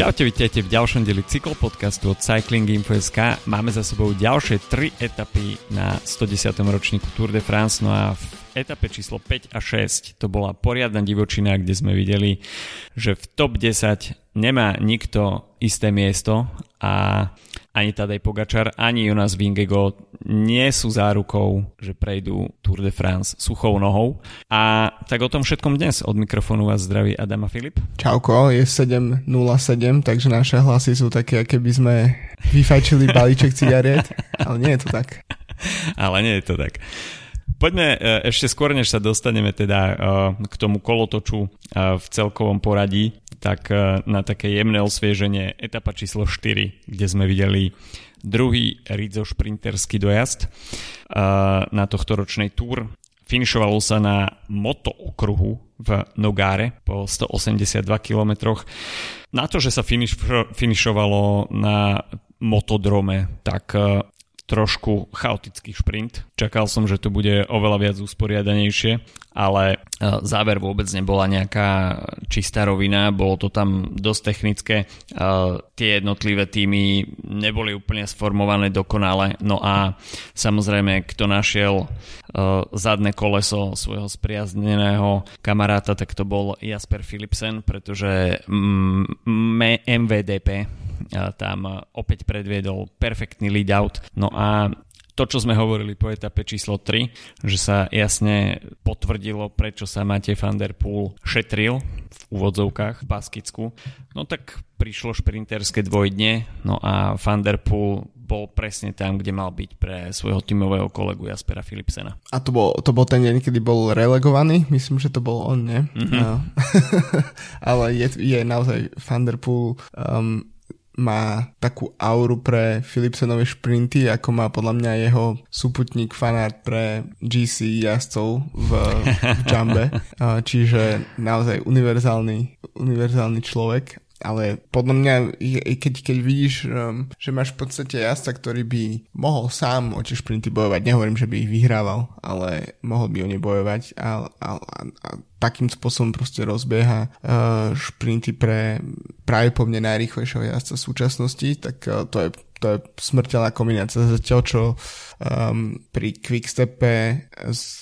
Čaute, vítajte v ďalšom deli cyklopodcastu od Cycling Info.sk. Máme za sebou ďalšie 3 etapy na 110. ročníku Tour de France, no a v etape číslo 5 a 6 to bola poriadna divočina, kde sme videli, že v top 10 nemá nikto isté miesto a ani Tadej Pogačar, ani Jonas Vingego nie sú zárukou, že prejdú Tour de France suchou nohou. A tak o tom všetkom dnes od mikrofónu vás zdraví Adama Filip. Čauko, je 7.07, takže naše hlasy sú také, keby sme vyfajčili balíček cigariet, ale nie je to tak. ale nie je to tak. Poďme e, ešte skôr, než sa dostaneme teda e, k tomu kolotoču e, v celkovom poradí, tak e, na také jemné osvieženie etapa číslo 4, kde sme videli druhý Rizzo šprinterský dojazd e, na tohto ročnej túr. Finišovalo sa na moto okruhu v Nogáre po 182 km. Na to, že sa finiš, finišovalo na motodrome, tak e, trošku chaotický šprint. Čakal som, že to bude oveľa viac usporiadanejšie, ale záver vôbec nebola nejaká čistá rovina, bolo to tam dosť technické. E, tie jednotlivé týmy neboli úplne sformované dokonale, no a samozrejme, kto našiel e, zadné koleso svojho spriazneného kamaráta, tak to bol Jasper Philipsen, pretože MVDP tam opäť predviedol perfektný lead out. No a to, čo sme hovorili po etape číslo 3, že sa jasne potvrdilo, prečo sa Matej van der Poel šetril v úvodzovkách v Baskicku, no tak prišlo šprinterské dvojdne, no a van der Poel bol presne tam, kde mal byť pre svojho tímového kolegu Jaspera Philipsena. A to bol, to bol ten deň, kedy bol relegovaný? Myslím, že to bol on, nie? Mm-hmm. No. Ale je, je naozaj Van Der Poel um, má takú auru pre Philipsenové šprinty, ako má podľa mňa jeho súputník fanart pre GC jazdcov v, v Jumbe. Čiže naozaj univerzálny, univerzálny človek ale podľa mňa, keď, keď vidíš, um, že máš v podstate jazda, ktorý by mohol sám o tie šprinty bojovať, nehovorím, že by ich vyhrával, ale mohol by o ne bojovať a, a, a, a takým spôsobom proste rozbieha uh, šprinty pre práve po mne najrýchlejšieho jazdca v súčasnosti, tak uh, to je to je smrteľná kombinácia. Zatiaľ, čo um, pri Quickstepe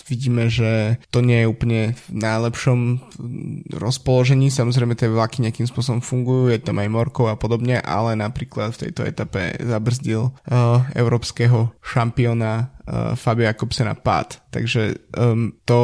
vidíme, že to nie je úplne v najlepšom rozpoložení. Samozrejme, tie vlaky nejakým spôsobom fungujú, je tam aj morkov a podobne, ale napríklad v tejto etape zabrzdil uh, európskeho šampióna uh, Fabia Jakobsena pád. Takže um, to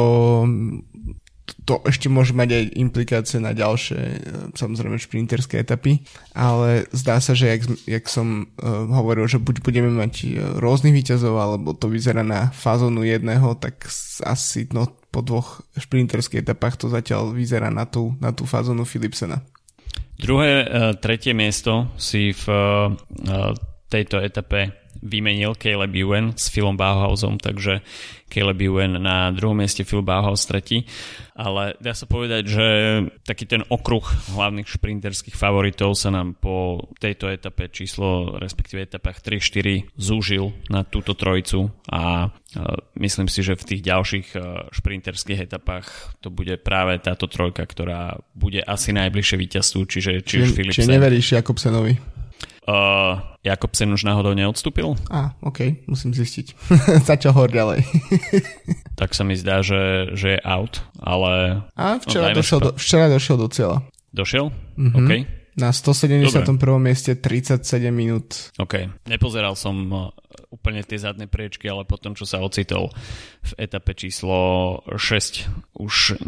to ešte môže mať aj implikácie na ďalšie, e, samozrejme, šprinterské etapy, ale zdá sa, že jak, jak som uh, hovoril, že buď budeme mať e, rôznych výťazov, alebo to vyzerá na fazónu jedného, tak asi no, po dvoch šprinterských etapách to zatiaľ vyzerá na tú, na tú fazónu Philipsena. Druhé, uh, tretie miesto si v tejto etape vymenil Caleb Ewan s Philom Bauhausom, takže Caleb Ewan na druhom mieste, Phil Bauhaus tretí. Ale dá sa povedať, že taký ten okruh hlavných šprinterských favoritov sa nám po tejto etape číslo, respektíve etapách 3-4 zúžil na túto trojicu a myslím si, že v tých ďalších šprinterských etapách to bude práve táto trojka, ktorá bude asi najbližšie víťazstvu, čiže či už Philipsen. Čiže neveríš Jakobsenovi? Uh, Jakobsen už náhodou neodstúpil? Á, ok, musím zistiť. Začal hor ďalej. tak sa mi zdá, že, že je out, ale... A včera, no, došiel, do, včera došiel do cieľa. Došiel? Mm-hmm. OK. Na 171. Dobre. mieste 37 minút. OK. Nepozeral som úplne tie zadné priečky, ale potom, čo sa ocitol v etape číslo 6, už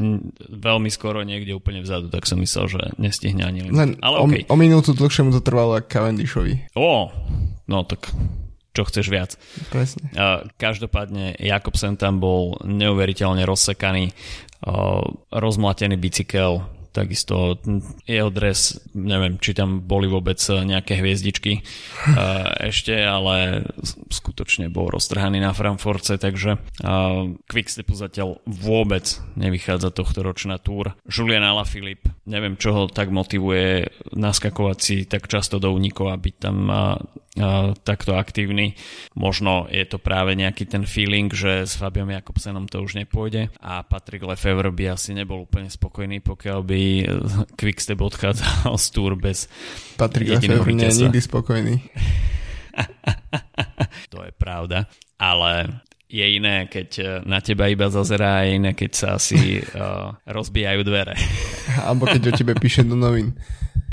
veľmi skoro niekde úplne vzadu, tak som myslel, že nestihne ani len. Ale o, okay. o minútu dlhšie mu to trvalo Cavendishovi. Ó, no tak čo chceš viac. Presne. Každopádne Jakobsen tam bol neuveriteľne rozsekaný, rozmlatený bicykel, takisto jeho dres, neviem, či tam boli vôbec nejaké hviezdičky ešte, ale skutočne bol roztrhaný na Frankfurtce, takže Quickstepu zatiaľ vôbec nevychádza tohto ročná túr. Julian Alaphilippe, neviem čo ho tak motivuje naskakovať si tak často do únikov a byť tam takto aktívny. Možno je to práve nejaký ten feeling, že s Fabiom Jakobsenom to už nepôjde a Patrick Lefevre by asi nebol úplne spokojný, pokiaľ by Quickstep odchádzal z Tour bez Patrick Lefevre nie je nikdy spokojný. to je pravda, ale je iné, keď e, na teba iba zazerá a je iné, keď sa asi uh, rozbijajú dvere. Alebo keď o tebe píše do novín.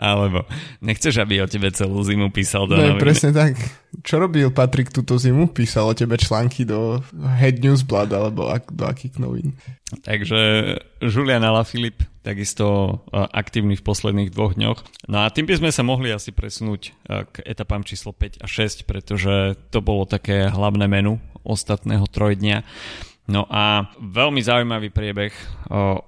Alebo nechceš, aby o tebe celú zimu písal do no, presne tak. Čo robil Patrik túto zimu? Písal o tebe články do Head News Blood alebo ak, do akých novín. Takže Julian Alaphilippe takisto aktívny v posledných dvoch dňoch. No a tým by sme sa mohli asi presunúť k etapám číslo 5 a 6, pretože to bolo také hlavné menu ostatného trojdňa. No a veľmi zaujímavý priebeh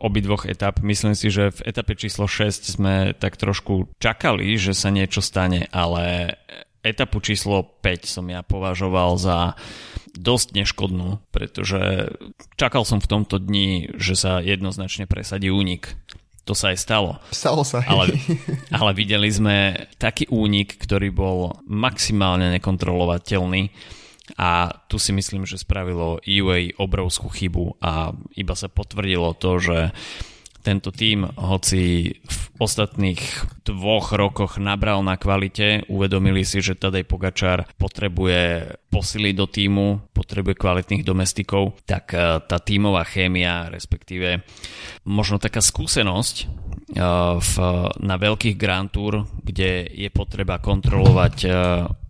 obidvoch etap. Myslím si, že v etape číslo 6 sme tak trošku čakali, že sa niečo stane, ale etapu číslo 5 som ja považoval za dosť neškodnú, pretože čakal som v tomto dni, že sa jednoznačne presadí únik. To sa aj stalo. Stalo sa. Ale, ale videli sme taký únik, ktorý bol maximálne nekontrolovateľný a tu si myslím, že spravilo UA obrovskú chybu a iba sa potvrdilo to, že tento tým, hoci v ostatných dvoch rokoch nabral na kvalite, uvedomili si, že Tadej Pogačar potrebuje posiliť do týmu, potrebuje kvalitných domestikov, tak eh, tá tímová chémia, respektíve možno taká skúsenosť v, na veľkých Grand Tour, kde je potreba kontrolovať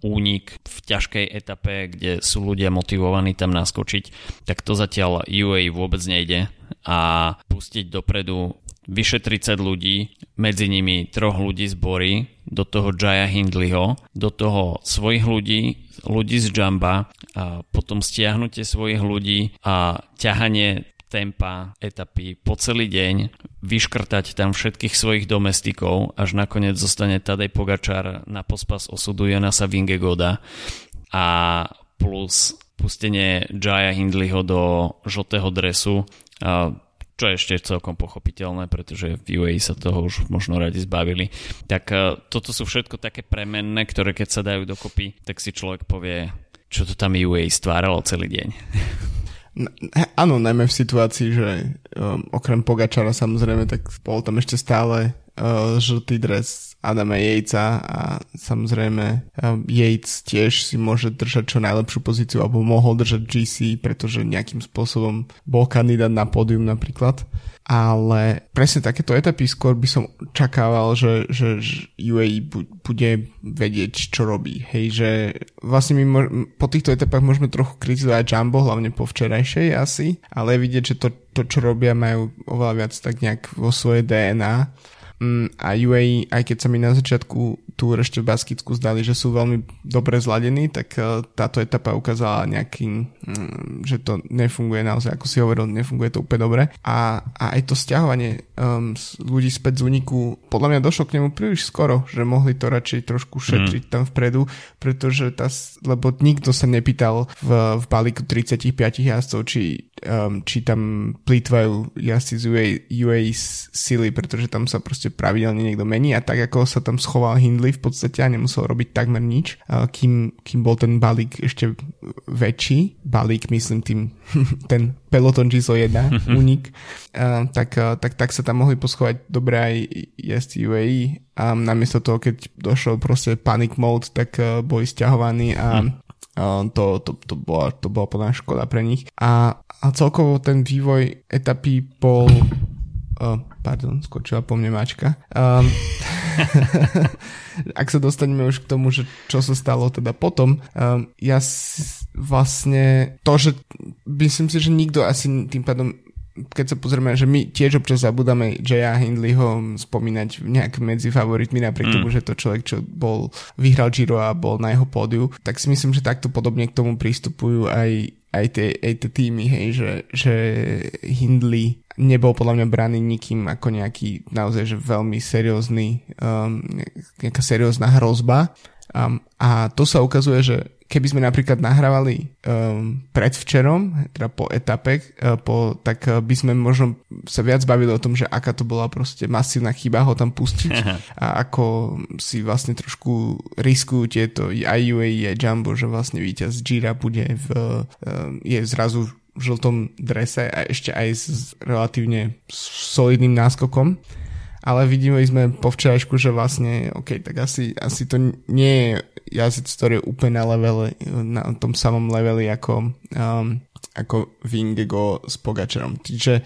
únik v ťažkej etape, kde sú ľudia motivovaní tam naskočiť, tak to zatiaľ UA vôbec nejde. A pustiť dopredu vyše 30 ľudí, medzi nimi troch ľudí z Bory, do toho Jaya Hindleyho, do toho svojich ľudí, ľudí z Jamba, a potom stiahnutie svojich ľudí a ťahanie tempa etapy po celý deň, vyškrtať tam všetkých svojich domestikov, až nakoniec zostane Tadej Pogačar na pospas osudu Jonasa Vingegoda a plus pustenie Jaya Hindleyho do žltého dresu, čo je ešte celkom pochopiteľné, pretože v UAE sa toho už možno radi zbavili. Tak toto sú všetko také premenné, ktoré keď sa dajú dokopy, tak si človek povie, čo to tam UAE stváralo celý deň. Áno, najmä v situácii, že um, okrem Pogačara samozrejme, tak bol tam ešte stále uh, žltý dres Adama Jejca a samozrejme um, Yates tiež si môže držať čo najlepšiu pozíciu alebo mohol držať GC, pretože nejakým spôsobom bol kandidát na pódium napríklad ale presne takéto etapy skôr by som čakával, že, že, UAE bude vedieť, čo robí. Hej, že vlastne my mo- po týchto etapách môžeme trochu kritizovať Jumbo, hlavne po včerajšej asi, ale vidieť, že to, to, čo robia, majú oveľa viac tak nejak vo svojej DNA a UAE, aj keď sa mi na začiatku tu ešte v Baskicku zdali, že sú veľmi dobre zladení, tak e, táto etapa ukázala nejakým, mm, že to nefunguje naozaj, ako si hovoril, nefunguje to úplne dobre. A, a aj to stiahovanie um, ľudí späť z úniku, podľa mňa došlo k nemu príliš skoro, že mohli to radšej trošku šetriť mm. tam vpredu, pretože tá, lebo nikto sa nepýtal v, v balíku 35 jazdcov, či um, či tam plýtvajú jazdci z UA, UA sily, pretože tam sa proste pravidelne niekto mení a tak ako sa tam schoval Hindley v podstate a nemusel robiť takmer nič, uh, kým, kým bol ten balík ešte väčší, balík myslím tým ten peloton číslo 1, unik, uh, tak, uh, tak, tak sa tam mohli poschovať dobre aj jazdci UAE a namiesto toho, keď došlo proste panic mode, tak uh, boli stiahovaní a hm to, to, to, bola, to bola podľa škoda pre nich. A, a celkovo ten vývoj etapy bol... Uh, pardon, skočila po mne mačka. Um, ak sa dostaneme už k tomu, že čo sa stalo teda potom, um, ja s, vlastne to, že myslím si, že nikto asi tým pádom keď sa pozrieme, že my tiež občas zabudáme Jaya Hindleyho spomínať nejak medzi favoritmi, napriek mm. tomu, že to človek, čo bol, vyhral Giro a bol na jeho pódiu, tak si myslím, že takto podobne k tomu pristupujú aj, aj tie, aj tie týmy, hej, že, že Hindley nebol podľa mňa braný nikým ako nejaký naozaj že veľmi seriózny, um, nejaká seriózna hrozba. Um, a to sa ukazuje, že keby sme napríklad nahrávali um, predvčerom, teda po etape, uh, po, tak uh, by sme možno sa viac bavili o tom, že aká to bola proste masívna chyba ho tam pustiť a ako si vlastne trošku riskujú tieto aj UAE, aj Jumbo, že vlastne víťaz Gira bude v, uh, je zrazu v žltom drese a ešte aj s relatívne solidným náskokom ale vidíme sme po včerajšku, že vlastne, OK, tak asi, asi to nie je jazyc, ktorý je úplne na levele, na tom samom leveli ako, um, ako Vingego s Pogačerom. Čiže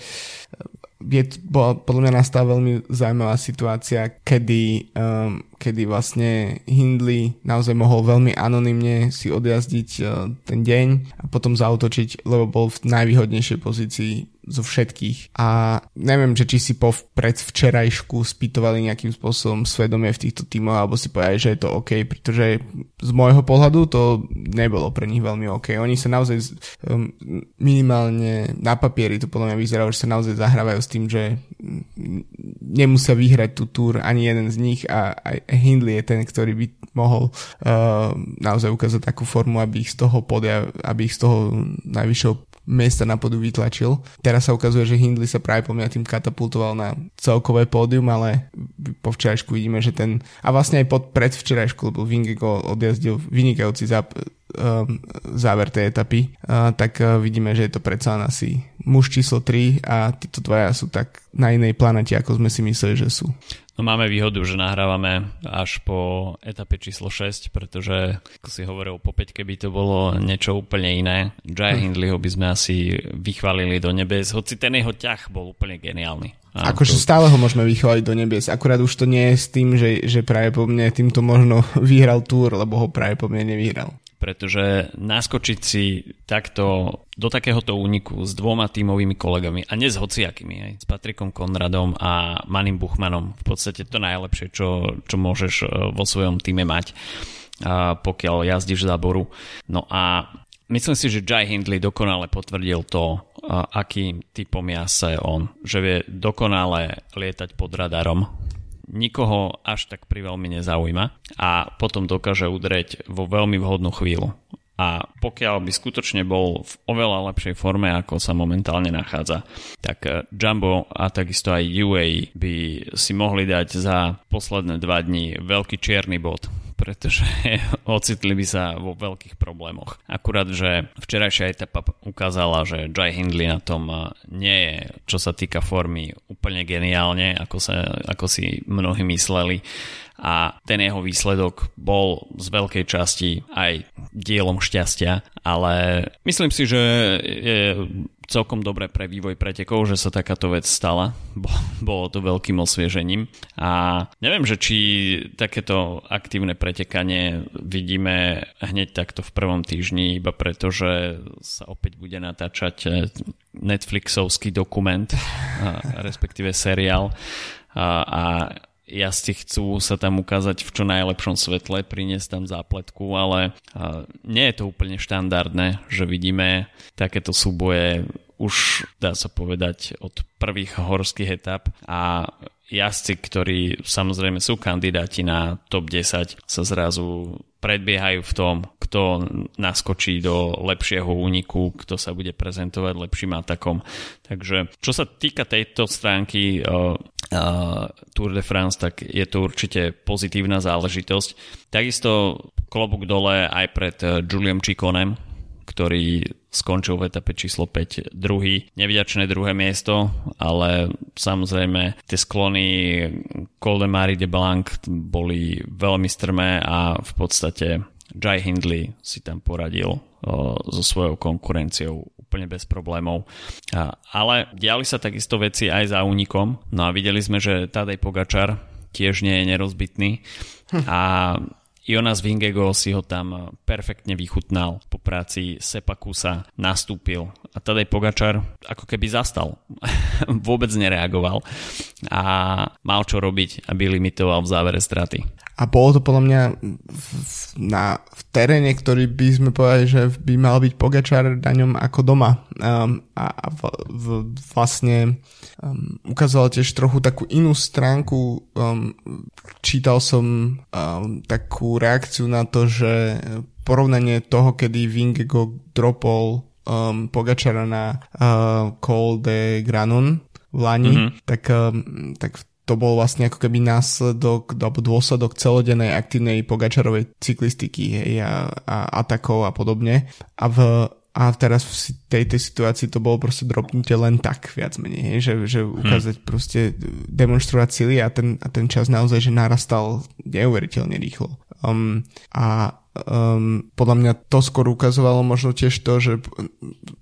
je, bola podľa mňa nastala veľmi zaujímavá situácia, kedy, um, kedy vlastne Hindley naozaj mohol veľmi anonymne si odjazdiť uh, ten deň a potom zautočiť, lebo bol v najvýhodnejšej pozícii zo všetkých. A neviem, že či si po predvčerajšku spýtovali nejakým spôsobom svedomie v týchto tímoch, alebo si povedali, že je to OK, pretože z môjho pohľadu to nebolo pre nich veľmi OK. Oni sa naozaj minimálne na papieri to podľa mňa vyzerá, že sa naozaj zahrávajú s tým, že nemusia vyhrať tú túr ani jeden z nich a aj Hindley je ten, ktorý by mohol uh, naozaj ukázať takú formu, aby ich z toho podia, aby ich z toho najvyššieho miesta na podu vytlačil. Teraz sa ukazuje, že Hindley sa práve po mňa tým katapultoval na celkové pódium, ale po včerajšku vidíme, že ten... A vlastne aj pod predvčerajšku, lebo Vingego odjazdil vynikajúci zap, um, záver tej etapy, uh, tak uh, vidíme, že je to predsa asi muž číslo 3 a títo dvaja sú tak na inej planete, ako sme si mysleli, že sú. No máme výhodu, že nahrávame až po etape číslo 6, pretože, ako si hovoril, po 5 by to bolo niečo úplne iné. Jai hm. Hindleyho by sme asi vychválili do nebes, hoci ten jeho ťah bol úplne geniálny. akože to... stále ho môžeme vychváliť do nebes, akurát už to nie je s tým, že, že práve po mne týmto možno vyhral túr, lebo ho práve po mne nevyhral pretože naskočiť si takto do takéhoto úniku s dvoma tímovými kolegami a nie s hociakými, aj s Patrikom Konradom a Manim Buchmanom, v podstate to najlepšie, čo, čo môžeš e, vo svojom týme mať, pokiaľ jazdíš záboru. No a myslím si, že Jai Hindley dokonale potvrdil to, akým typom jasa je on, že vie dokonale lietať pod radarom, nikoho až tak priveľmi nezaujíma a potom dokáže udreť vo veľmi vhodnú chvíľu. A pokiaľ by skutočne bol v oveľa lepšej forme, ako sa momentálne nachádza, tak eh, Jumbo a takisto aj UAE by si mohli dať za posledné dva dní veľký čierny bod pretože ocitli by sa vo veľkých problémoch. Akurát, že včerajšia etapa ukázala, že Jai Hindley na tom eh, nie je, čo sa týka formy, úplne geniálne, ako, sa, ako si mnohí mysleli a ten jeho výsledok bol z veľkej časti aj dielom šťastia, ale myslím si, že je celkom dobré pre vývoj pretekov, že sa takáto vec stala. Bolo to veľkým osviežením. A neviem, že či takéto aktívne pretekanie vidíme hneď takto v prvom týždni, iba preto, že sa opäť bude natáčať Netflixovský dokument, respektíve seriál. A, a jazdci chcú sa tam ukázať v čo najlepšom svetle, priniesť tam zápletku, ale nie je to úplne štandardné, že vidíme takéto súboje už dá sa povedať od prvých horských etap a jazdci, ktorí samozrejme sú kandidáti na top 10, sa zrazu predbiehajú v tom, kto naskočí do lepšieho úniku, kto sa bude prezentovať lepším atakom. Takže čo sa týka tejto stránky Tour de France, tak je to určite pozitívna záležitosť. Takisto klobúk dole aj pred uh, Juliom Čikonem, ktorý skončil v etape číslo 5 druhý. Nevidačné druhé miesto, ale samozrejme tie sklony Col de Marie de Blanc boli veľmi strmé a v podstate Jai Hindley si tam poradil o, so svojou konkurenciou úplne bez problémov. Ale diali sa takisto veci aj za únikom. No a videli sme, že Tadej Pogačar tiež nie je nerozbitný. A Jonas Vingego si ho tam perfektne vychutnal. Po práci Sepakusa nastúpil a Tadej Pogačar ako keby zastal. Vôbec nereagoval a mal čo robiť, aby limitoval v závere straty. A bolo to podľa mňa v, na, v teréne, ktorý by sme povedali, že by mal byť Pogačar na ňom ako doma. Um, a a v, v, vlastne um, ukázal tiež trochu takú inú stránku. Um, čítal som um, takú reakciu na to, že porovnanie toho, kedy Vingego dropol um, Pogačara na uh, Col de Granon v Lani, mm-hmm. tak, um, tak to bol vlastne ako keby následok alebo dôsledok celodennej aktívnej Pogačarovej cyklistiky hej, a, a atakov a podobne. A v a teraz v tejto situácii to bolo proste dropnutie len tak, viac menej, hej, že, že hm. ukázať hmm. proste, demonstrovať sily a ten, a ten čas naozaj, že narastal neuveriteľne rýchlo. Um, a um, podľa mňa to skôr ukazovalo možno tiež to, že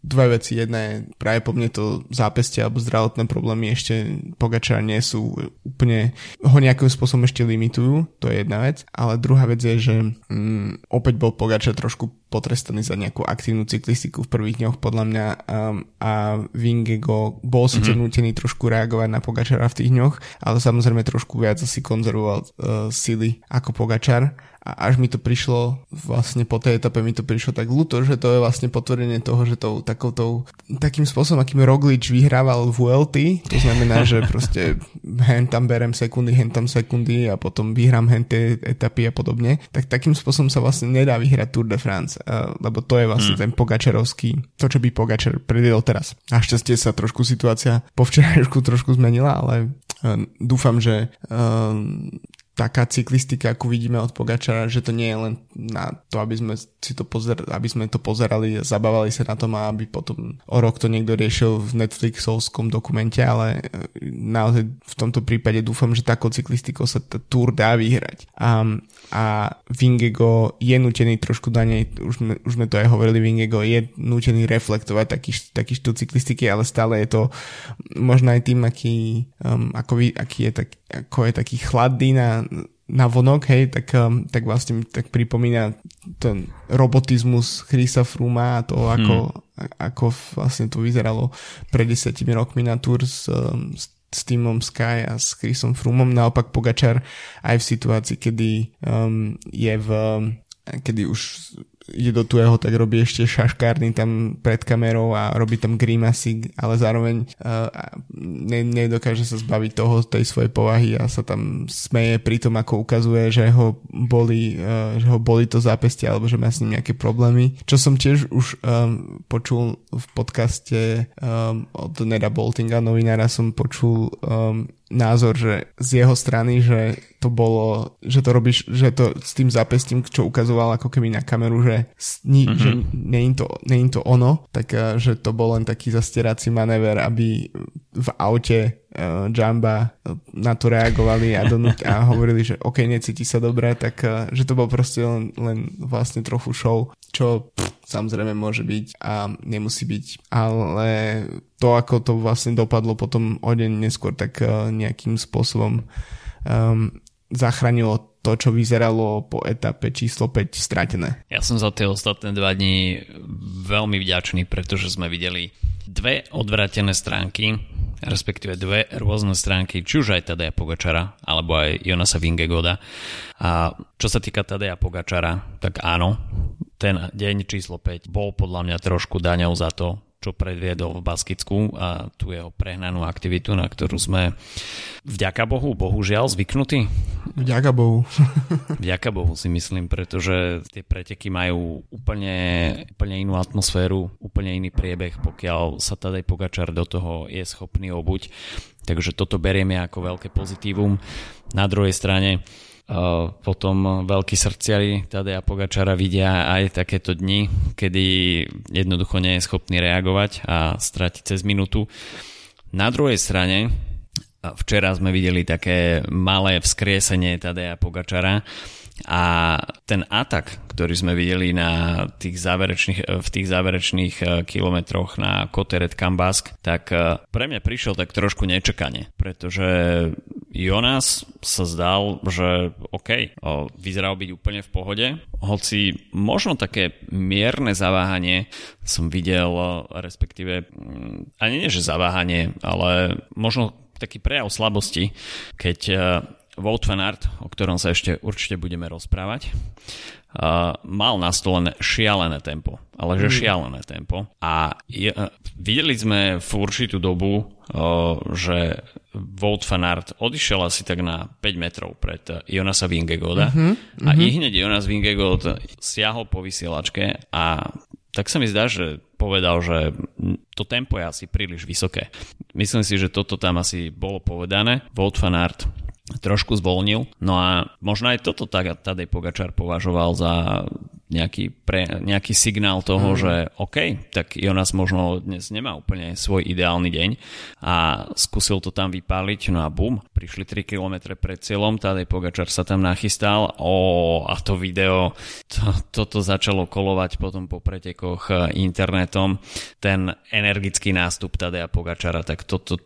dve veci. Jedna je práve po mne to zápestie alebo zdravotné problémy ešte Pogačara nie sú úplne, ho nejakým spôsobom ešte limitujú, to je jedna vec. Ale druhá vec je, že um, opäť bol Pogačar trošku potrestaný za nejakú aktívnu cyklistiku v prvých dňoch podľa mňa um, a Vingego bol síce mm-hmm. nutený trošku reagovať na Pogačara v tých dňoch, ale samozrejme trošku viac asi konzervoval uh, sily ako Pogačar a až mi to prišlo, vlastne po tej etape mi to prišlo tak ľúto, že to je vlastne potvrdenie toho, že tou, takoutou, takým spôsobom, akým Roglič vyhrával v VLT, to znamená, že proste hen tam berem sekundy, hen tam sekundy a potom vyhrám hen tie etapy a podobne, tak takým spôsobom sa vlastne nedá vyhrať Tour de France, lebo to je vlastne hmm. ten Pogačarovský, to čo by Pogačar predviedol teraz. Našťastie sa trošku situácia po včerajšku trošku zmenila, ale dúfam, že taká cyklistika, ako vidíme od Pogačara, že to nie je len na to, aby sme, si to pozer- aby sme to pozerali, zabávali sa na tom a aby potom o rok to niekto riešil v Netflixovskom dokumente, ale e, naozaj v tomto prípade dúfam, že takou cyklistikou sa tá Tour dá vyhrať. A, a Vingego je nutený trošku na nej, už sme, už sme to aj hovorili, Vingego je nutený reflektovať taký, taký štýl cyklistiky, ale stále je to možno aj tým, aký, um, ako, aký je tak, ako je taký chladný na, na vonok, hej, tak, um, tak vlastne tak pripomína ten robotizmus Chrisa Fruma a to, hmm. ako, ako vlastne to vyzeralo pred desiatimi rokmi na Tour s, um, s s týmom Sky a s Chrisom Frumom. Naopak Pogačar aj v situácii, kedy um, je v kedy už ide do tuého, tak robí ešte šaškárny tam pred kamerou a robí tam grimasy, ale zároveň uh, ne, nedokáže sa zbaviť toho, tej svojej povahy a sa tam smeje pri tom, ako ukazuje, že ho boli, uh, že ho boli to zápestie alebo že má s ním nejaké problémy. Čo som tiež už um, počul v podcaste um, od Neda Boltinga, novinára som počul um, názor, že z jeho strany, že to bolo, že to robíš, že to s tým zápestím, čo ukazoval ako keby na kameru, že, ni, mm-hmm. že není to, není to ono, tak eh, že to bol len taký zastierací manéver, aby v aute uh, Jamba na to reagovali a, donúť, a hovorili, že OK, necíti sa dobre, tak uh, že to bol proste len, len vlastne trochu show, čo pff, samozrejme môže byť a nemusí byť, ale to, ako to vlastne dopadlo potom o deň neskôr, tak uh, nejakým spôsobom um, zachránilo to, čo vyzeralo po etape číslo 5 stratené. Ja som za tie ostatné dva dní veľmi vďačný, pretože sme videli dve odvratené stránky, respektíve dve rôzne stránky, či už aj Tadeja Pogačara, alebo aj Jonasa Vingegoda. A čo sa týka Tadeja Pogačara, tak áno, ten deň číslo 5 bol podľa mňa trošku daňou za to, čo predviedol v Baskicku a tú jeho prehnanú aktivitu, na ktorú sme vďaka Bohu, bohužiaľ zvyknutí. Vďaka Bohu. vďaka Bohu si myslím, pretože tie preteky majú úplne, úplne inú atmosféru, úplne iný priebeh, pokiaľ sa Tadej Pogačar do toho je schopný obuť. Takže toto berieme ako veľké pozitívum. Na druhej strane potom veľkí srdciari Tadeja Pogačara vidia aj takéto dni, kedy jednoducho nie je schopný reagovať a stratiť cez minútu. Na druhej strane, včera sme videli také malé vzkriesenie Tadeja Pogačara, a ten atak, ktorý sme videli na tých záverečných, v tých záverečných e, kilometroch na Koteret Kambask, tak e, pre mňa prišiel tak trošku nečakane, pretože Jonas sa zdal, že OK, vyzeral byť úplne v pohode, hoci možno také mierne zaváhanie som videl, e, respektíve ani nie, že zaváhanie, ale možno taký prejav slabosti, keď Wout van Aert, o ktorom sa ešte určite budeme rozprávať, uh, mal nastolené šialené tempo, ale že mm. šialené tempo. A je, uh, videli sme v určitú dobu, uh, že Wout van Aert odišiel asi tak na 5 metrov pred Jonasa Vingegoda mm-hmm, a mm-hmm. i hneď Jonas Vingegod siahol po vysielačke a tak sa mi zdá, že povedal, že to tempo je asi príliš vysoké. Myslím si, že toto tam asi bolo povedané. Wout van Aert trošku zvolnil. No a možno aj toto Tadej Pogačar považoval za nejaký, pre, nejaký signál toho, mm. že OK, tak Jonas možno dnes nemá úplne svoj ideálny deň a skúsil to tam vypáliť, no a bum, prišli 3 km pred cieľom, Tadej Pogačar sa tam nachystal o, a to video, to, toto začalo kolovať potom po pretekoch e, internetom, ten energický nástup Tadeja Pogačara, tak toto,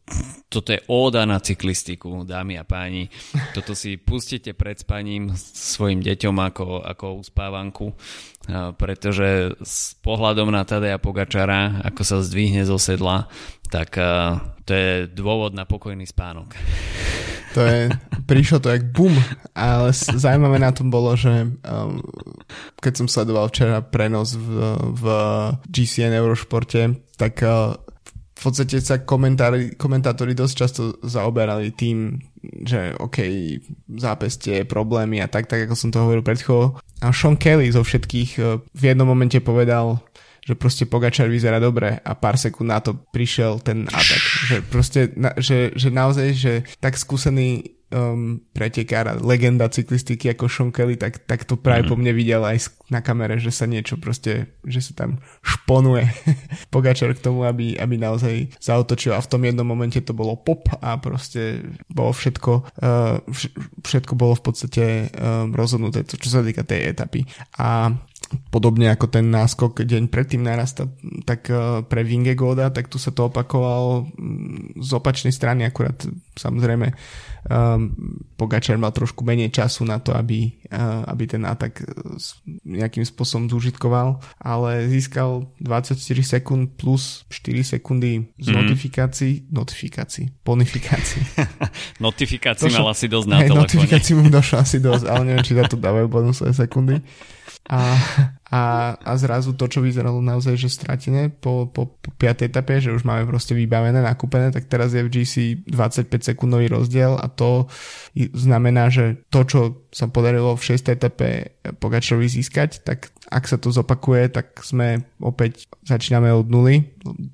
toto je óda na cyklistiku, dámy a páni, toto si pustite pred spaním svojim deťom ako, ako uspávanku pretože s pohľadom na Tadeja Pogačara, ako sa zdvihne zo sedla, tak to je dôvod na pokojný spánok. To je, prišlo to jak bum, ale zaujímavé na tom bolo, že um, keď som sledoval včera prenos v, v GCN Eurošporte, tak uh, v podstate sa komentátori dosť často zaoberali tým, že OK, zápestie, problémy a tak, tak ako som to hovoril pred chvíľou. A Sean Kelly zo všetkých eh, v jednom momente povedal, že proste Pogačar vyzerá dobre a pár sekúnd na to prišiel ten atak. Že proste, na, že, že naozaj, že tak skúsený um, pretekár a legenda cyklistiky ako Sean Kelly, tak, tak to práve mm. po mne videl aj na kamere, že sa niečo proste, že sa tam šponuje Pogačar k tomu, aby, aby naozaj zautočil a v tom jednom momente to bolo pop a proste bolo všetko, uh, všetko bolo v podstate um, rozhodnuté, čo sa týka tej etapy. A podobne ako ten náskok deň predtým narasta, tak uh, pre Vingegoda, tak tu sa to opakovalo mm, z opačnej strany, akurát samozrejme um, Pogačar mal trošku menej času na to, aby, uh, aby ten atak nejakým spôsobom zúžitkoval, ale získal 24 sekúnd plus 4 sekundy z mm. notifikácií, notifikácií, bonifikácií. notifikácií mal asi dosť na telefóne. Notifikácií mu došlo asi dosť, ale neviem, či za to dávajú bonusové sekundy. A, a, a zrazu to, čo vyzeralo naozaj, že stratené po, po, po 5. etape, že už máme proste vybavené, nakúpené, tak teraz je v GC 25 sekundový rozdiel a to znamená, že to, čo sa podarilo v 6. etape Pogačovi získať, tak ak sa to zopakuje, tak sme opäť začíname od nuly.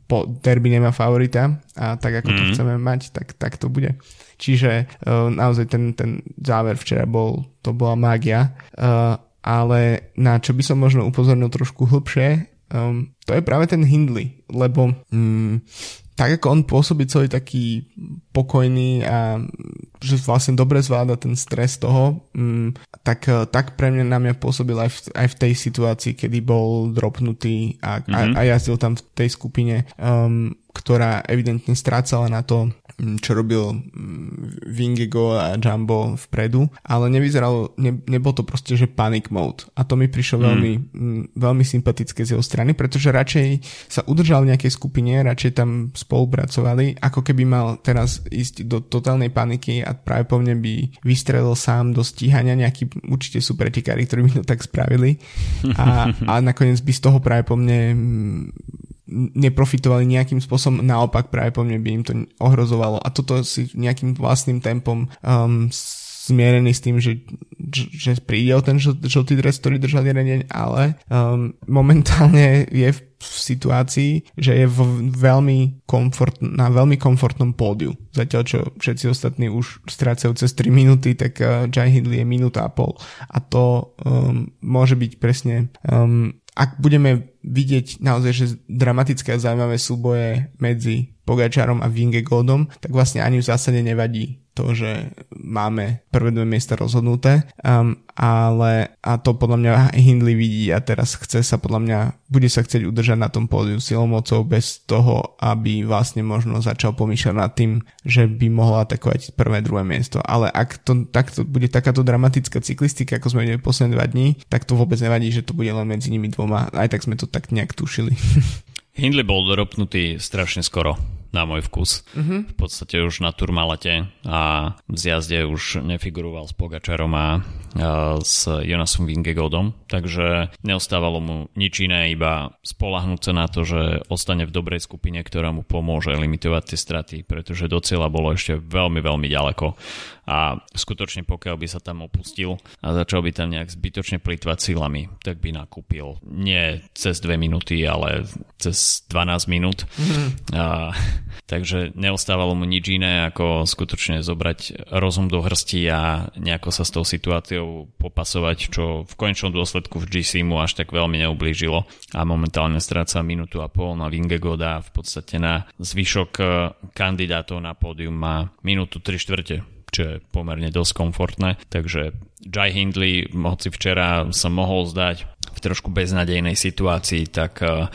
Po derby nemá favorita a tak ako mm. to mhm. chceme mať, tak, tak to bude. Čiže uh, naozaj ten, ten záver včera bol, to bola mágia. Uh, ale na čo by som možno upozornil trošku hlbšie, um, to je práve ten Hindley, lebo um, tak ako on pôsobí celý taký pokojný a že vlastne dobre zvláda ten stres toho, um, tak, tak pre mňa na mňa pôsobil aj v, aj v tej situácii, kedy bol dropnutý a, mm-hmm. a, mhm. a jazdil tam v tej skupine, um, ktorá evidentne strácala na to, Mm, čo robil mm, Vingego a Jumbo vpredu, ale nevyzeralo, ne, nebol to proste, že panic mode. A to mi prišlo mm. veľmi, mm, veľmi sympatické z jeho strany, pretože radšej sa udržal v nejakej skupine, radšej tam spolupracovali, ako keby mal teraz ísť do totálnej paniky a práve po mne by vystrelil sám do stíhania, nejakí určite sú pretekári, ktorí by to tak spravili. A, a nakoniec by z toho práve po mne neprofitovali nejakým spôsobom, naopak práve po mne by im to ohrozovalo. A toto si nejakým vlastným tempom um, zmierený s tým, že, že príde o ten žltý dres, ktorý držal jeden deň, ale um, momentálne je v situácii, že je v veľmi komfort, na veľmi komfortnom pódiu. Zatiaľ, čo všetci ostatní už strácajú cez 3 minúty, tak uh, Jai Hindley je minúta a pol. A to um, môže byť presne um, ak budeme vidieť naozaj, že dramatické a zaujímavé súboje medzi Pogačarom a Vingegodom, tak vlastne ani v zásade nevadí to, že máme prvé dve miesta rozhodnuté, um, ale a to podľa mňa Hindley vidí a teraz chce sa podľa mňa, bude sa chcieť udržať na tom pódiu silou mocou bez toho, aby vlastne možno začal pomýšľať nad tým, že by mohol atakovať prvé, druhé miesto. Ale ak to takto bude takáto dramatická cyklistika, ako sme videli posledné dva dní, tak to vôbec nevadí, že to bude len medzi nimi dvoma. Aj tak sme to tak nejak tušili. Hindley bol doropnutý strašne skoro na môj vkus. Mm-hmm. V podstate už na Turmalete a v zjazde už nefiguroval s Pogačarom a, a s Jonasom Vingegodom, takže neostávalo mu nič iné, iba spolahnúť sa na to, že ostane v dobrej skupine, ktorá mu pomôže limitovať tie straty, pretože do cieľa bolo ešte veľmi, veľmi ďaleko a skutočne pokiaľ by sa tam opustil a začal by tam nejak zbytočne plýtvať silami, tak by nakúpil nie cez 2 minúty, ale cez 12 minút. Mm-hmm. A, takže neostávalo mu nič iné, ako skutočne zobrať rozum do hrsti a nejako sa s tou situáciou popasovať, čo v konečnom dôsledku v GC mu až tak veľmi neublížilo a momentálne stráca minútu a pol na Vingegoda a v podstate na zvyšok eh, kandidátov na pódium má minútu 3 štvrte čo je pomerne dosť komfortné. Takže Jai Hindley, hoci včera sa mohol zdať v trošku beznadejnej situácii, tak eh,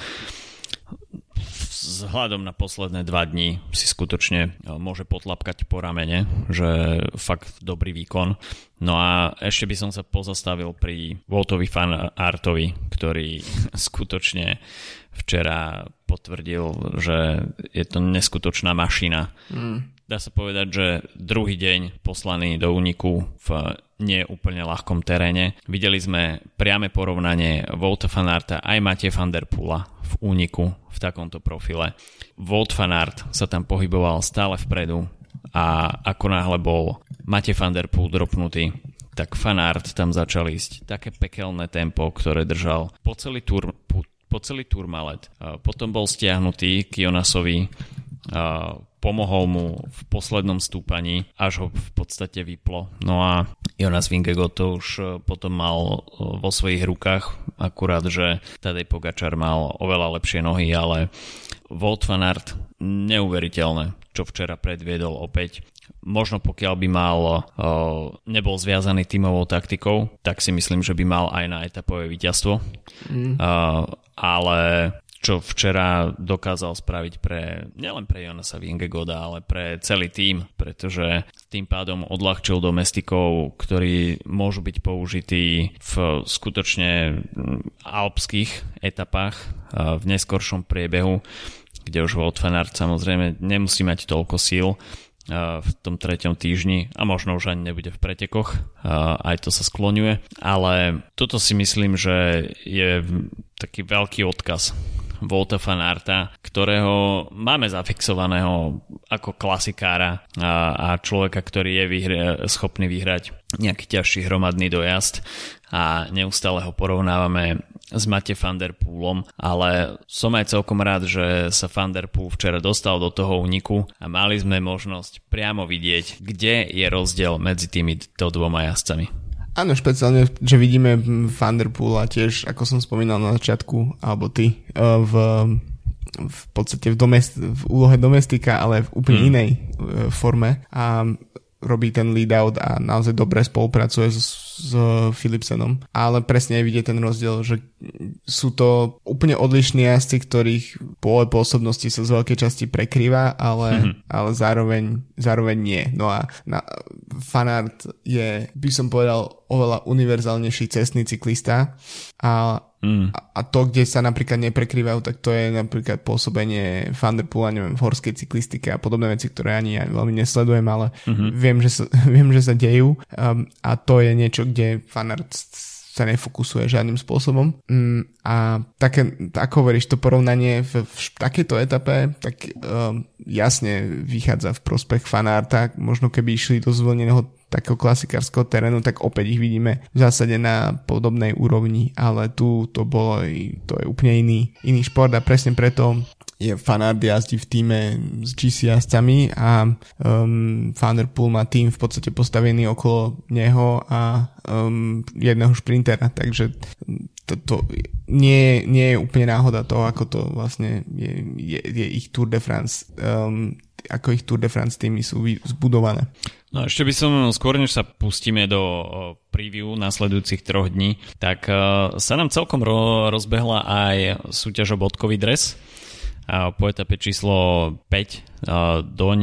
vzhľadom na posledné dva dní si skutočne eh, môže potlapkať po ramene, že fakt dobrý výkon. No a ešte by som sa pozastavil pri Voltovi fan Artovi, ktorý skutočne včera potvrdil, že je to neskutočná mašina. Mm dá sa povedať, že druhý deň poslaný do úniku v neúplne ľahkom teréne. Videli sme priame porovnanie Volta Fanarta aj Matej van der Pula v úniku v takomto profile. Volt Fanart sa tam pohyboval stále vpredu a ako náhle bol Matej van der Poel dropnutý, tak Fanart tam začal ísť také pekelné tempo, ktoré držal po celý tur, po, celý turmalet. Potom bol stiahnutý k Jonasovi pomohol mu v poslednom stúpaní, až ho v podstate vyplo. No a Jonas Vingegaard to už e, potom mal e, vo svojich rukách, akurát, že Tadej Pogačar mal oveľa lepšie nohy, ale Wout van Aert neuveriteľné, čo včera predviedol opäť. Možno pokiaľ by mal uh, nebol zviazaný tímovou taktikou, tak si myslím, že by mal aj na etapové víťazstvo. Mm. Ale čo včera dokázal spraviť pre, nielen pre Jonasa Vingegoda, ale pre celý tým, pretože tým pádom odľahčil domestikov, ktorí môžu byť použití v skutočne alpských etapách v neskoršom priebehu, kde už Wout van samozrejme nemusí mať toľko síl, v tom treťom týždni a možno už ani nebude v pretekoch, aj to sa skloňuje, ale toto si myslím, že je taký veľký odkaz Volta Fanarta, ktorého máme zafixovaného ako klasikára a, a človeka, ktorý je vyhra- schopný vyhrať nejaký ťažší hromadný dojazd a neustále ho porovnávame s Mate van der Poolom, ale som aj celkom rád, že sa van der Poel včera dostal do toho úniku a mali sme možnosť priamo vidieť, kde je rozdiel medzi týmito dvoma jazdcami. Áno, špeciálne, že vidíme Vanderpoola tiež, ako som spomínal na začiatku, alebo ty, eh, v, v podstate v, domest, v úlohe domestika, ale v úplne hmm. inej eh, forme. A robí ten lead out a naozaj dobre spolupracuje s, s Philipsenom. Ale presne aj vidie ten rozdiel, že sú to úplne odlišní jazdci, ktorých pole pôsobnosti sa z veľkej časti prekrýva, ale, mm-hmm. ale zároveň, zároveň nie. No a na, fanart je, by som povedal, oveľa univerzálnejší cestný cyklista a Mm. A, to, kde sa napríklad neprekrývajú, tak to je napríklad pôsobenie Thunderpoola, neviem, v horskej cyklistike a podobné veci, ktoré ani ja veľmi nesledujem, ale mm-hmm. viem, že sa, viem, že sa dejú um, a to je niečo, kde fanart sa nefokusuje žiadnym spôsobom. Mm, a také, ako hovoríš, to porovnanie v, v takejto etape, tak um, jasne vychádza v prospech fanárta. Možno keby išli do zvolneného takého klasikárskeho terénu, tak opäť ich vidíme v zásade na podobnej úrovni, ale tu to bolo, to je úplne iný, iný šport a presne preto je fanart jazdí v týme s GC jazdcami a um, Thunderpool má tým v podstate postavený okolo neho a um, jedného šprintera, takže to, to nie, nie je úplne náhoda toho, ako to vlastne je, je, je ich Tour de France, um, ako ich Tour de France týmy sú zbudované. No ešte by som skôr, než sa pustíme do preview nasledujúcich troch dní, tak uh, sa nám celkom ro- rozbehla aj súťaž o bodkový dres po etape číslo 5 doň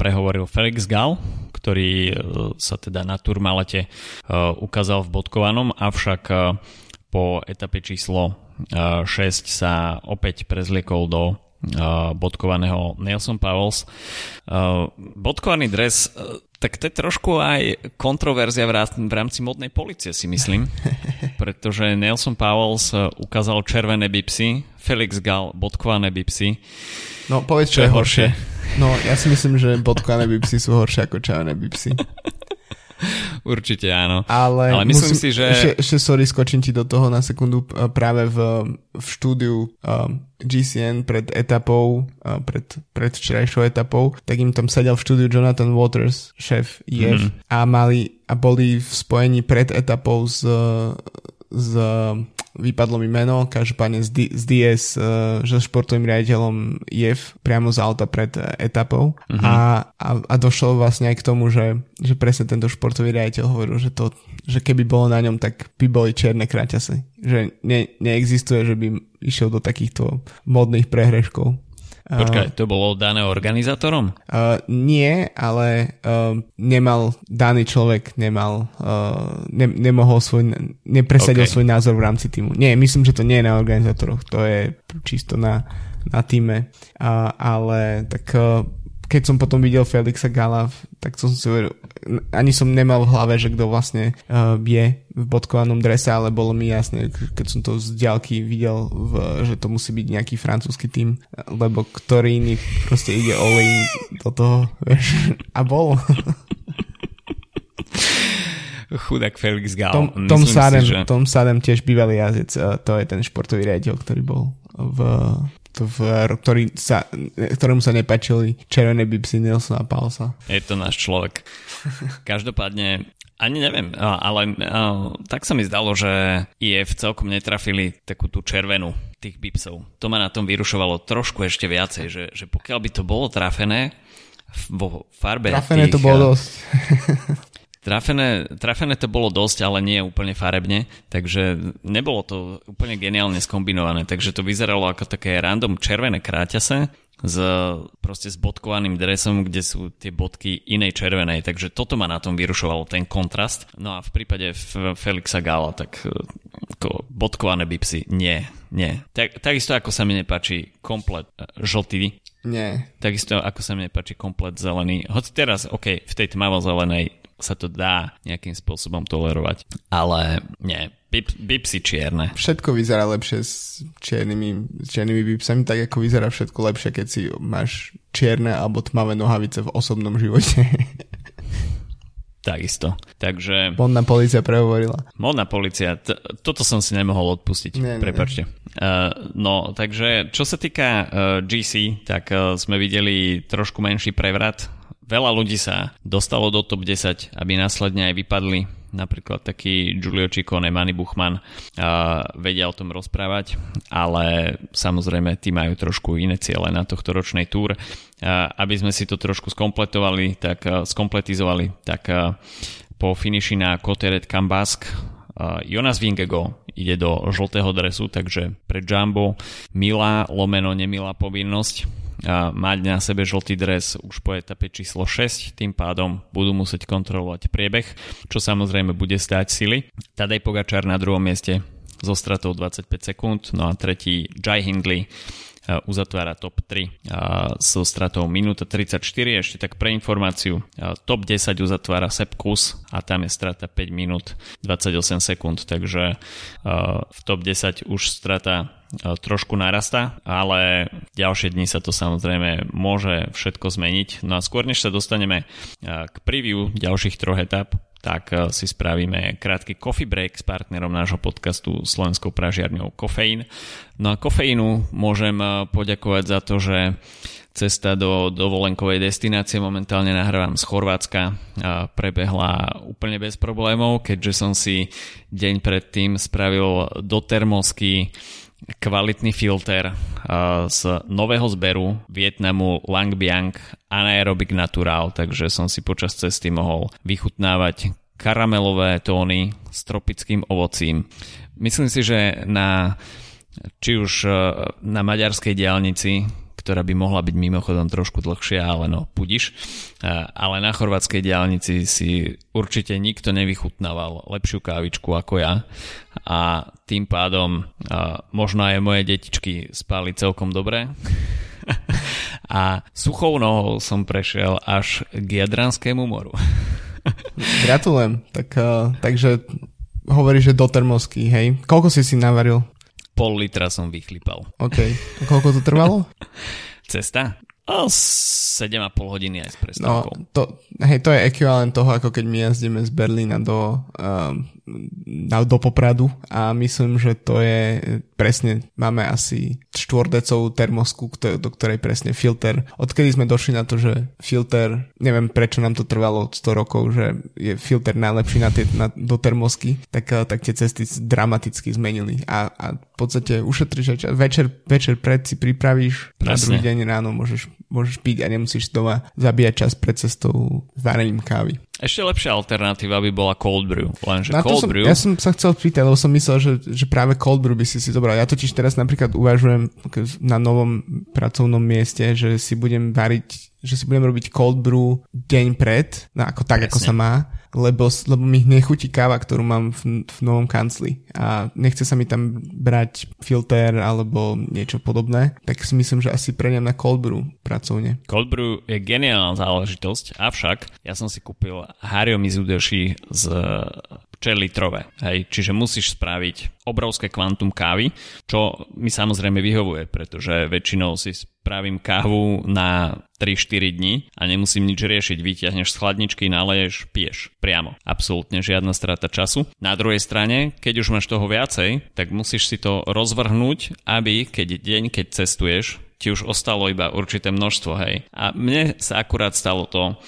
prehovoril Felix Gal, ktorý e, sa teda na Turmalete e, ukázal v bodkovanom, avšak e, po etape číslo 6 sa opäť prezliekol do bodkovaného Nelson Powells. Bodkovaný dres, tak to je trošku aj kontroverzia v, rámci modnej policie, si myslím. Pretože Nelson Powells ukázal červené bipsy, Felix Gal bodkované bipsy. No povedz, čo, čo je horšie. horšie. No ja si myslím, že bodkované bipsy sú horšie ako červené bipsy. Určite áno. Ale, Ale myslím musím, si, že... Ešte, ešte sorry, skočím ti do toho na sekundu. Práve v, v štúdiu um, GCN pred etapou, uh, pred, pred včerajšou etapou, tak im tam sedel v štúdiu Jonathan Waters, šéf IF, mm-hmm. a mali a boli v spojení pred etapou s, s vypadlo mi meno, každopádne z, D- z DS, uh, že športovým riaditeľom IF priamo z auta pred uh, etapou uh-huh. a, a, a došlo vlastne aj k tomu, že, že presne tento športový riaditeľ hovoril, že, to, že keby bolo na ňom, tak by boli čierne kraťasy. Že ne, neexistuje, že by išiel do takýchto modných prehreškov. Počkaj, to bolo dané organizátorom? Uh, nie, ale uh, nemal, daný človek nemal, uh, ne, nemohol svoj, nepresadil okay. svoj názor v rámci týmu. Nie, myslím, že to nie je na organizátoroch, to je čisto na, na týme. Uh, ale tak uh, keď som potom videl Felixa Gala, tak som si uveril, ani som nemal v hlave, že kto vlastne uh, je v bodkovanom drese, ale bolo mi jasné, keď som to z diálky videl, v, že to musí byť nejaký francúzsky tým, lebo ktorý iný proste ide olej do toho, vieš, a bol. Chudák Felix Gal. Tom, Tom, Sadem, si, že... Tom Sadem tiež bývalý jazdec, uh, to je ten športový riaditeľ, ktorý bol v v, ktorý sa, ktorému sa nepačili červené bibsy Nilsona Paulsa. Je to náš človek. Každopádne ani neviem, ale tak sa mi zdalo, že IF celkom netrafili takú tú červenú tých bipsov. To ma na tom vyrušovalo trošku ešte viacej, že, že pokiaľ by to bolo trafené vo farbe Trafené tých, to bolo dosť. Trafené, trafené to bolo dosť, ale nie úplne farebne, takže nebolo to úplne geniálne skombinované, takže to vyzeralo ako také random červené kráťase s proste s bodkovaným dresom, kde sú tie bodky inej červenej, takže toto ma na tom vyrušovalo, ten kontrast. No a v prípade Felixa Gala, tak e, ako bodkované bipsy, nie, nie. Tak, takisto ako sa mi nepáči komplet e, žltý, nie. Takisto ako sa mi nepáči komplet zelený. Hoď teraz, OK, v tej tmavo zelenej sa to dá nejakým spôsobom tolerovať. Ale nie, bip, bipsy čierne. Všetko vyzerá lepšie s čiernymi, s čiernymi bipsami, tak ako vyzerá všetko lepšie, keď si máš čierne alebo tmavé nohavice v osobnom živote. Takisto. Takže... Modná policia prehovorila. Modná policia, t- toto som si nemohol odpustiť, nie, prepačte. Uh, no, takže čo sa týka uh, GC, tak uh, sme videli trošku menší prevrat Veľa ľudí sa dostalo do top 10, aby následne aj vypadli. Napríklad taký Giulio Ciccone, Manny Buchman uh, vedia o tom rozprávať, ale samozrejme tí majú trošku iné ciele na tohto ročnej túr. Uh, aby sme si to trošku skompletovali, tak uh, skompletizovali, tak uh, po finiši na Coteret Cambask uh, Jonas Vingego ide do žltého dresu, takže pre Jumbo milá lomeno nemilá povinnosť mať na sebe žltý dres už po etape číslo 6, tým pádom budú musieť kontrolovať priebeh, čo samozrejme bude stáť sily. Tadej Pogačar na druhom mieste so stratou 25 sekúnd, no a tretí Jai Hindley uzatvára top 3 so stratou minúta 34. Ešte tak pre informáciu, top 10 uzatvára Sepp Kus a tam je strata 5 minút 28 sekúnd, takže v top 10 už strata trošku narasta, ale ďalšie dni sa to samozrejme môže všetko zmeniť. No a skôr než sa dostaneme k preview ďalších troch etap, tak si spravíme krátky coffee break s partnerom nášho podcastu Slovenskou pražiarňou Kofeín. No a kofeínu môžem poďakovať za to, že cesta do dovolenkovej destinácie momentálne nahrávam z Chorvátska a prebehla úplne bez problémov, keďže som si deň predtým spravil do termosky kvalitný filter z nového zberu Vietnamu Langbiang Anaerobic Natural, takže som si počas cesty mohol vychutnávať karamelové tóny s tropickým ovocím. Myslím si, že na či už na maďarskej diálnici ktorá by mohla byť mimochodom trošku dlhšia, ale no, pudiš. Ale na chorvátskej diálnici si určite nikto nevychutnával lepšiu kávičku ako ja a tým pádom možno aj moje detičky spali celkom dobre a suchou nohou som prešiel až k Jadranskému moru. Gratulujem. Tak, takže hovoríš, že do termosky, hej? Koľko si si navaril? Pol litra som vychlipal. OK. A koľko to trvalo? Cesta? O 7,5 hodiny aj s prestávkou. No, to, hej, to je ekvivalent toho, ako keď my jazdíme z Berlína do, um, do Popradu a myslím, že to je presne, máme asi štvordecovú termosku, do ktorej presne filter. Odkedy sme došli na to, že filter, neviem prečo nám to trvalo 100 rokov, že je filter najlepší na tie, na, do termosky, tak, tak tie cesty dramaticky zmenili a, a v podstate ušetríš aj čas. Večer, večer pred si pripravíš, presne. na druhý deň ráno môžeš môžeš piť a nemusíš doma zabíjať čas pred cestou varením kávy. Ešte lepšia alternatíva by bola cold brew, lenže Na cold som, brew... Ja som sa chcel pýtať, lebo som myslel, že, že práve cold brew by si si zobral. Ja totiž teraz napríklad uvažujem na novom pracovnom mieste, že si budem variť, že si budem robiť cold brew deň pred, no ako tak, Jasne. ako sa má lebo, lebo mi nechutí káva, ktorú mám v, v novom kancli a nechce sa mi tam brať filter alebo niečo podobné, tak si myslím, že asi preňam na cold brew pracovne. Cold brew je geniálna záležitosť, avšak ja som si kúpil Hario Mizudoshi z čo je. Hej? Čiže musíš spraviť obrovské kvantum kávy, čo mi samozrejme vyhovuje, pretože väčšinou si spravím kávu na 3-4 dní a nemusím nič riešiť. Vyťahneš z chladničky, naleješ, piješ. Priamo. Absolútne žiadna strata času. Na druhej strane, keď už máš toho viacej, tak musíš si to rozvrhnúť, aby keď deň, keď cestuješ, ti už ostalo iba určité množstvo, hej. A mne sa akurát stalo to,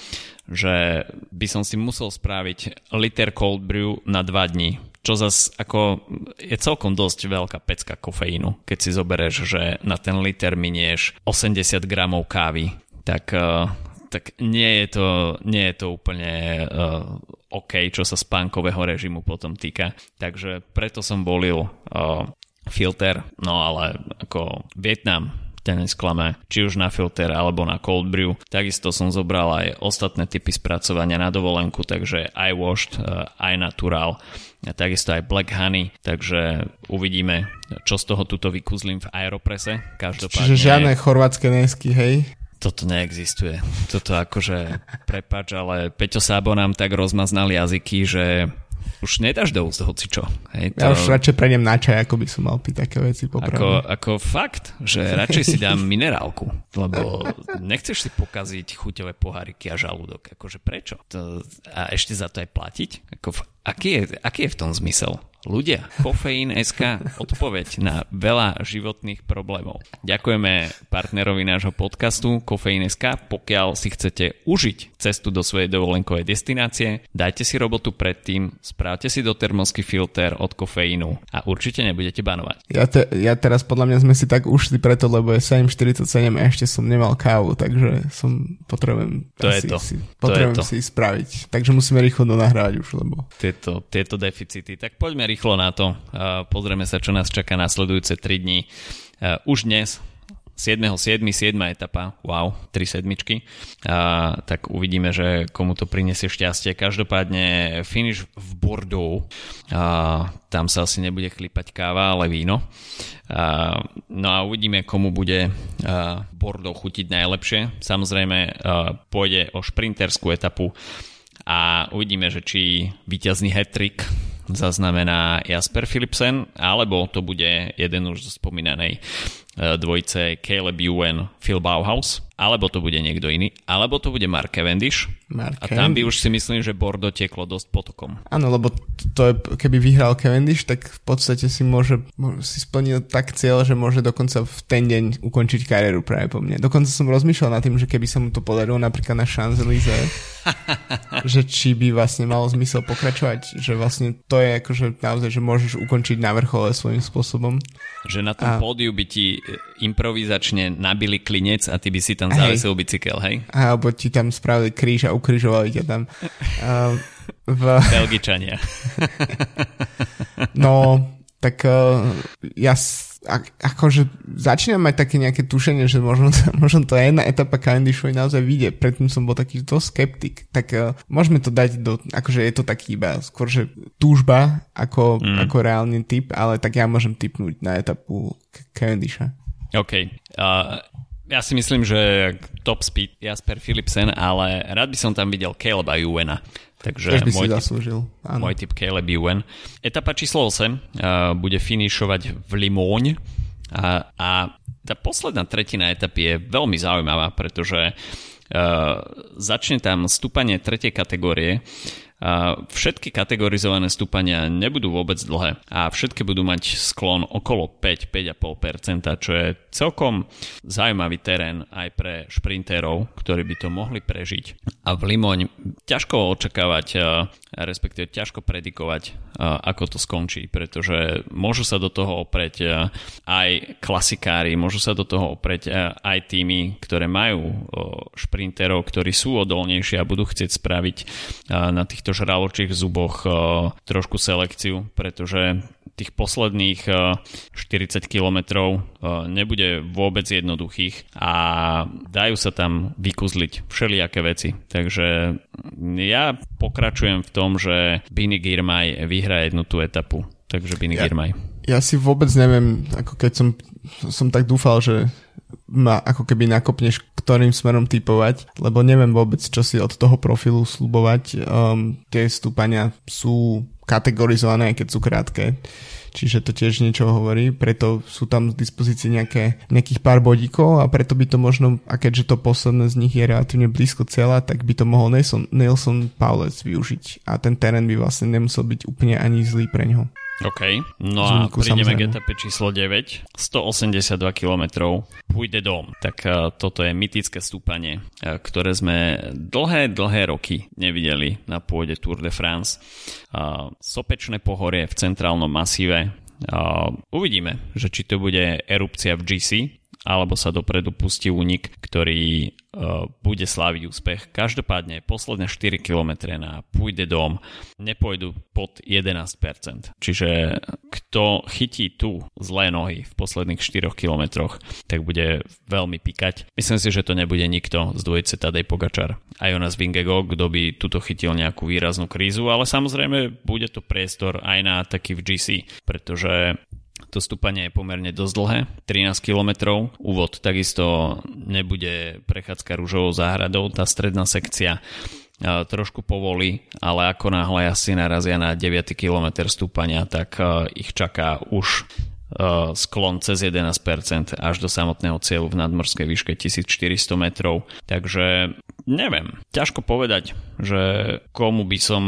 že by som si musel spraviť liter cold brew na 2 dní čo zas ako je celkom dosť veľká pecka kofeínu, keď si zoberieš, že na ten liter minieš 80 gramov kávy, tak, uh, tak nie, je to, nie je to úplne uh, OK, čo sa spánkového režimu potom týka. Takže preto som volil uh, filter, no ale ako Vietnam ten nesklame, či už na filter alebo na cold brew. Takisto som zobral aj ostatné typy spracovania na dovolenku, takže aj washed, aj natural a takisto aj Black Honey, takže uvidíme, čo z toho tuto vykúzlim v Aeroprese. Každopádne... Čiže žiadne chorvátske nesky, hej? Toto neexistuje. Toto akože, prepač, ale Peťo Sábo nám tak rozmaznal jazyky, že už nedáš do úst hocičo. Hej, to... Ja už radšej prejdem na čaj, ako by som mal piť také veci Ako, ako fakt, že radšej si dám minerálku, lebo nechceš si pokaziť chuťové poháriky a žalúdok. Akože prečo? To, a ešte za to aj platiť? Ako, aký, je, aký je v tom zmysel? Ľudia, Kofeín SK, odpoveď na veľa životných problémov. Ďakujeme partnerovi nášho podcastu Kofeín SK. Pokiaľ si chcete užiť cestu do svojej dovolenkovej destinácie, dajte si robotu predtým, správte si do termosky filter od kofeínu a určite nebudete banovať. Ja, te, ja teraz podľa mňa sme si tak ušli preto, lebo je 7.47 a ešte som nemal kávu, takže som potrebujem, to asi, je to. Si, potrebujem to je to. si spraviť. Takže musíme rýchlo nahrávať už, lebo... Tieto, tieto deficity. Tak poďme rýchlo na to. Pozrieme sa, čo nás čaká nasledujúce 3 dní. Už dnes 7.7. 7. etapa, wow, 3 sedmičky, a, tak uvidíme, že komu to prinesie šťastie. Každopádne finish v Bordeaux, a, tam sa asi nebude chlipať káva, ale víno. A, no a uvidíme, komu bude a, Bordeaux chutiť najlepšie. Samozrejme a, pôjde o šprinterskú etapu a uvidíme, že či víťazný hat-trick zaznamená Jasper Philipsen, alebo to bude jeden už zo spomínanej dvojice Caleb Ewan, Phil Bauhaus, alebo to bude niekto iný, alebo to bude Mark Cavendish. Mark a tam by už si myslím, že Bordo tieklo dosť potokom. Áno, lebo to je, keby vyhral Cavendish, tak v podstate si môže si splnil tak cieľ, že môže dokonca v ten deň ukončiť kariéru práve po mne. Dokonca som rozmýšľal nad tým, že keby sa mu to podarilo napríklad na Champs-Élysées, že či by vlastne malo zmysel pokračovať, že vlastne to je akože naozaj, že môžeš ukončiť na vrchole svojím spôsobom. Že na tom a... pódiu by ti improvizačne nabili klinec a ty by si tam zavesil bicykel, hej? Alebo ti tam spravili kríž a ukrižovali ťa tam. Uh, v... Belgičania. no, tak uh, ja akože začínam mať také nejaké tušenie, že možno, možno to jedna etapa Cavendishovi naozaj vyjde. Predtým som bol taký dosť skeptik. Tak uh, môžeme to dať do, akože je to taký iba skôr, že túžba ako, mm. ako reálny typ, ale tak ja môžem typnúť na etapu Cavendisha. OK. Uh, ja si myslím, že top speed Jasper Philipsen, ale rád by som tam videl Caleba Juena. Takže by môj, si zaslúžil. Áno. môj typ Caleb Ewan. Etapa číslo 8 uh, bude finišovať v Limoň a, a tá posledná tretina etapy je veľmi zaujímavá, pretože uh, začne tam stúpanie tretej kategórie Všetky kategorizované stúpania nebudú vôbec dlhé a všetky budú mať sklon okolo 5-5,5%, čo je celkom zaujímavý terén aj pre šprinterov, ktorí by to mohli prežiť. A v Limoň ťažko očakávať, respektíve ťažko predikovať, ako to skončí, pretože môžu sa do toho opreť aj klasikári, môžu sa do toho opreť aj týmy, ktoré majú šprinterov, ktorí sú odolnejší a budú chcieť spraviť na týchto týchto žraločích zuboch uh, trošku selekciu, pretože tých posledných uh, 40 kilometrov uh, nebude vôbec jednoduchých a dajú sa tam vykuzliť všelijaké veci. Takže ja pokračujem v tom, že Bini Girmay vyhrá jednu tú etapu. Takže Bini ja, Girmay. Ja si vôbec neviem, ako keď som, som tak dúfal, že ma ako keby nakopneš, ktorým smerom typovať, lebo neviem vôbec, čo si od toho profilu slubovať. Um, tie stúpania sú kategorizované, keď sú krátke. Čiže to tiež niečo hovorí, preto sú tam v dispozícii nejaké, nejakých pár bodíkov a preto by to možno, a keďže to posledné z nich je relatívne blízko cieľa, tak by to mohol Nelson, Nelson Paulec využiť a ten terén by vlastne nemusel byť úplne ani zlý pre neho. OK, no a prídeme k etape číslo 9, 182 km, pôjde dom. Tak uh, toto je mytické stúpanie, uh, ktoré sme dlhé, dlhé roky nevideli na pôde Tour de France. Uh, sopečné pohorie v centrálnom masíve. Uh, uvidíme, že či to bude erupcia v GC, alebo sa dopredu pustí únik, ktorý uh, bude sláviť úspech. Každopádne posledné 4 km na pôjde dom nepôjdu pod 11%. Čiže kto chytí tu zlé nohy v posledných 4 km, tak bude veľmi pikať. Myslím si, že to nebude nikto z dvojice Tadej Pogačar a Jonas Vingego, kto by tuto chytil nejakú výraznú krízu, ale samozrejme bude to priestor aj na taký v GC, pretože to stúpanie je pomerne dosť dlhé, 13 km. Úvod takisto nebude prechádzka rúžovou záhradou, tá stredná sekcia trošku povolí, ale ako náhle asi narazia na 9 km stúpania, tak ich čaká už sklon cez 11% až do samotného cieľu v nadmorskej výške 1400 metrov. Takže neviem, ťažko povedať, že komu by som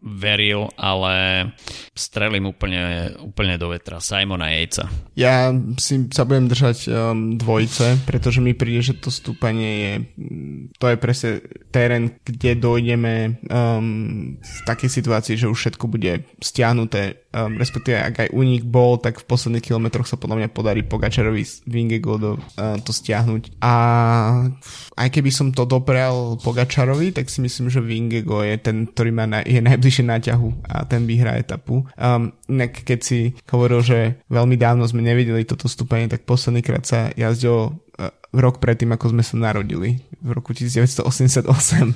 veril, ale strelím úplne, úplne do vetra. Simona Jejca. Ja si sa budem držať um, dvojice, pretože mi príde, že to stúpanie je to je presne terén, kde dojdeme um, v takej situácii, že už všetko bude stiahnuté um, respektíve ak aj únik bol, tak v posledných kilometroch sa podľa mňa podarí Pogačarovi Vingegold uh, to stiahnuť. A aj keby som to doprel Pogačarovi, tak si myslím, že Vingego je ten, ktorý má na, je najbližšie na ťahu a ten vyhrá etapu. Um, inak keď si hovoril, že veľmi dávno sme nevideli toto stúpanie, tak posledný krát sa jazdil rok predtým, ako sme sa narodili, v roku 1988.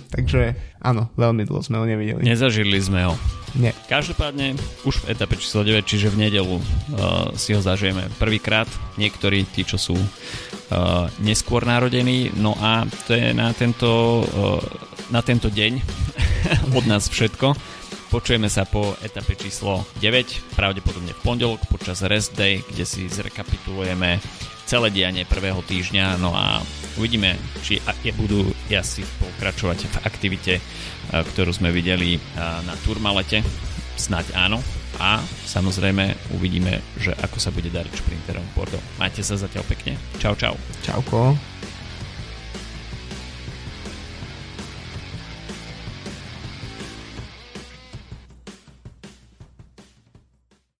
Takže áno, veľmi dlho sme ho nevideli. Nezažili sme ho. Nie. Každopádne už v etape číslo 9, čiže v nedelu uh, si ho zažijeme prvýkrát. Niektorí, tí, čo sú uh, neskôr narodení. No a to je na tento, uh, na tento deň od nás všetko. Počujeme sa po etape číslo 9, pravdepodobne v pondelok počas rest day, kde si zrekapitulujeme celé dianie prvého týždňa, no a uvidíme, či budú asi pokračovať v aktivite, e, ktorú sme videli e, na Turmalete. Snaď áno. A samozrejme uvidíme, že ako sa bude dariť šprinterom Bordeaux. Majte sa zatiaľ pekne. Čau, čau. Čauko.